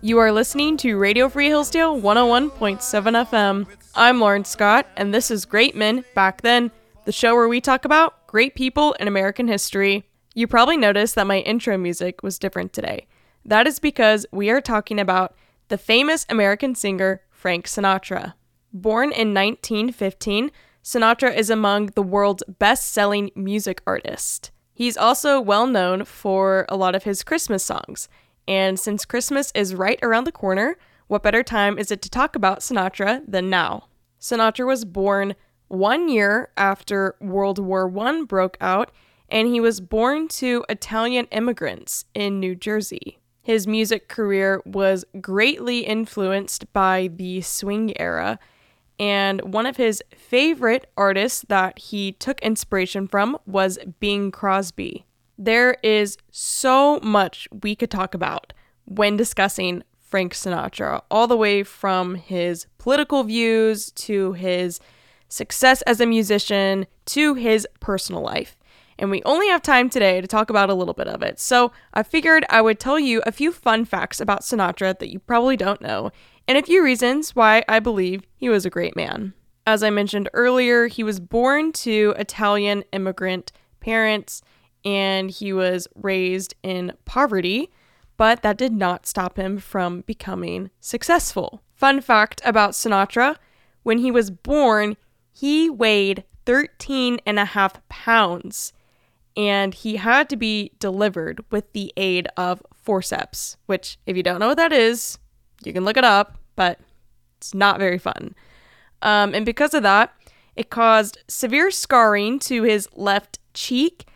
You are listening to Radio Free Hillsdale 101.7 FM. I'm Lauren Scott, and this is Great Men Back Then, the show where we talk about great people in American history. You probably noticed that my intro music was different today. That is because we are talking about the famous American singer Frank Sinatra. Born in 1915, Sinatra is among the world's best selling music artists. He's also well known for a lot of his Christmas songs. And since Christmas is right around the corner, what better time is it to talk about Sinatra than now? Sinatra was born one year after World War I broke out, and he was born to Italian immigrants in New Jersey. His music career was greatly influenced by the swing era, and one of his favorite artists that he took inspiration from was Bing Crosby. There is so much we could talk about when discussing Frank Sinatra, all the way from his political views to his success as a musician to his personal life. And we only have time today to talk about a little bit of it. So I figured I would tell you a few fun facts about Sinatra that you probably don't know, and a few reasons why I believe he was a great man. As I mentioned earlier, he was born to Italian immigrant parents and he was raised in poverty, but that did not stop him from becoming successful. Fun fact about Sinatra when he was born, he weighed 13 and a half pounds and he had to be delivered with the aid of forceps, which, if you don't know what that is, you can look it up, but it's not very fun. Um, and because of that, it caused severe scarring to his left cheek,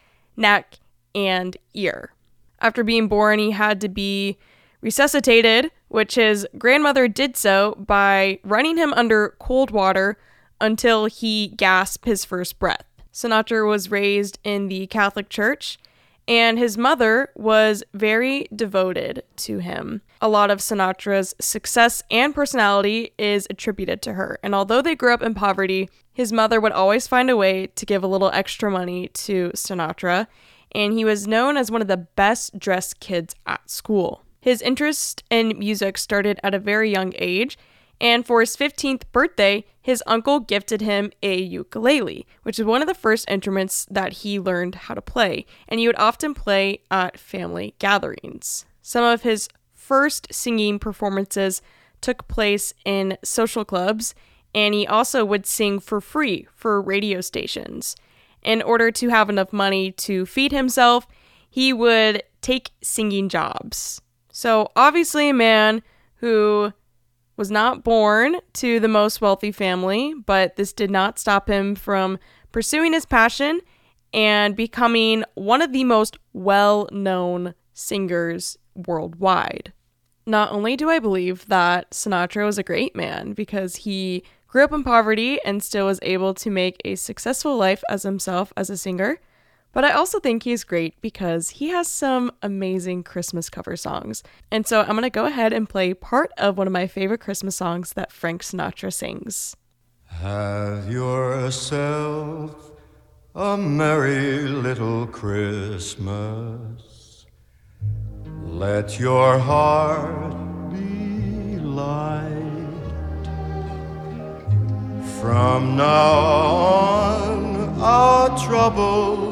neck, and ear. After being born, he had to be resuscitated, which his grandmother did so by running him under cold water until he gasped his first breath. Sinatra was raised in the Catholic Church, and his mother was very devoted to him. A lot of Sinatra's success and personality is attributed to her, and although they grew up in poverty, his mother would always find a way to give a little extra money to Sinatra, and he was known as one of the best dressed kids at school. His interest in music started at a very young age, and for his 15th birthday, his uncle gifted him a ukulele, which is one of the first instruments that he learned how to play, and he would often play at family gatherings. Some of his first singing performances took place in social clubs, and he also would sing for free for radio stations. In order to have enough money to feed himself, he would take singing jobs. So, obviously, a man who was not born to the most wealthy family, but this did not stop him from pursuing his passion and becoming one of the most well known singers worldwide. Not only do I believe that Sinatra was a great man because he grew up in poverty and still was able to make a successful life as himself as a singer, but I also think he's great because he has some amazing Christmas cover songs. And so I'm going to go ahead and play part of one of my favorite Christmas songs that Frank Sinatra sings. Have yourself a merry little Christmas. Let your heart be light. From now on, our troubles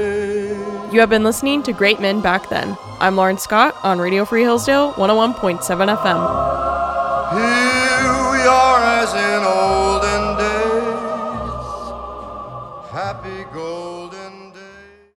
You have been listening to Great Men Back Then. I'm Lauren Scott on Radio Free Hillsdale 101.7 FM. Here we are as in olden days,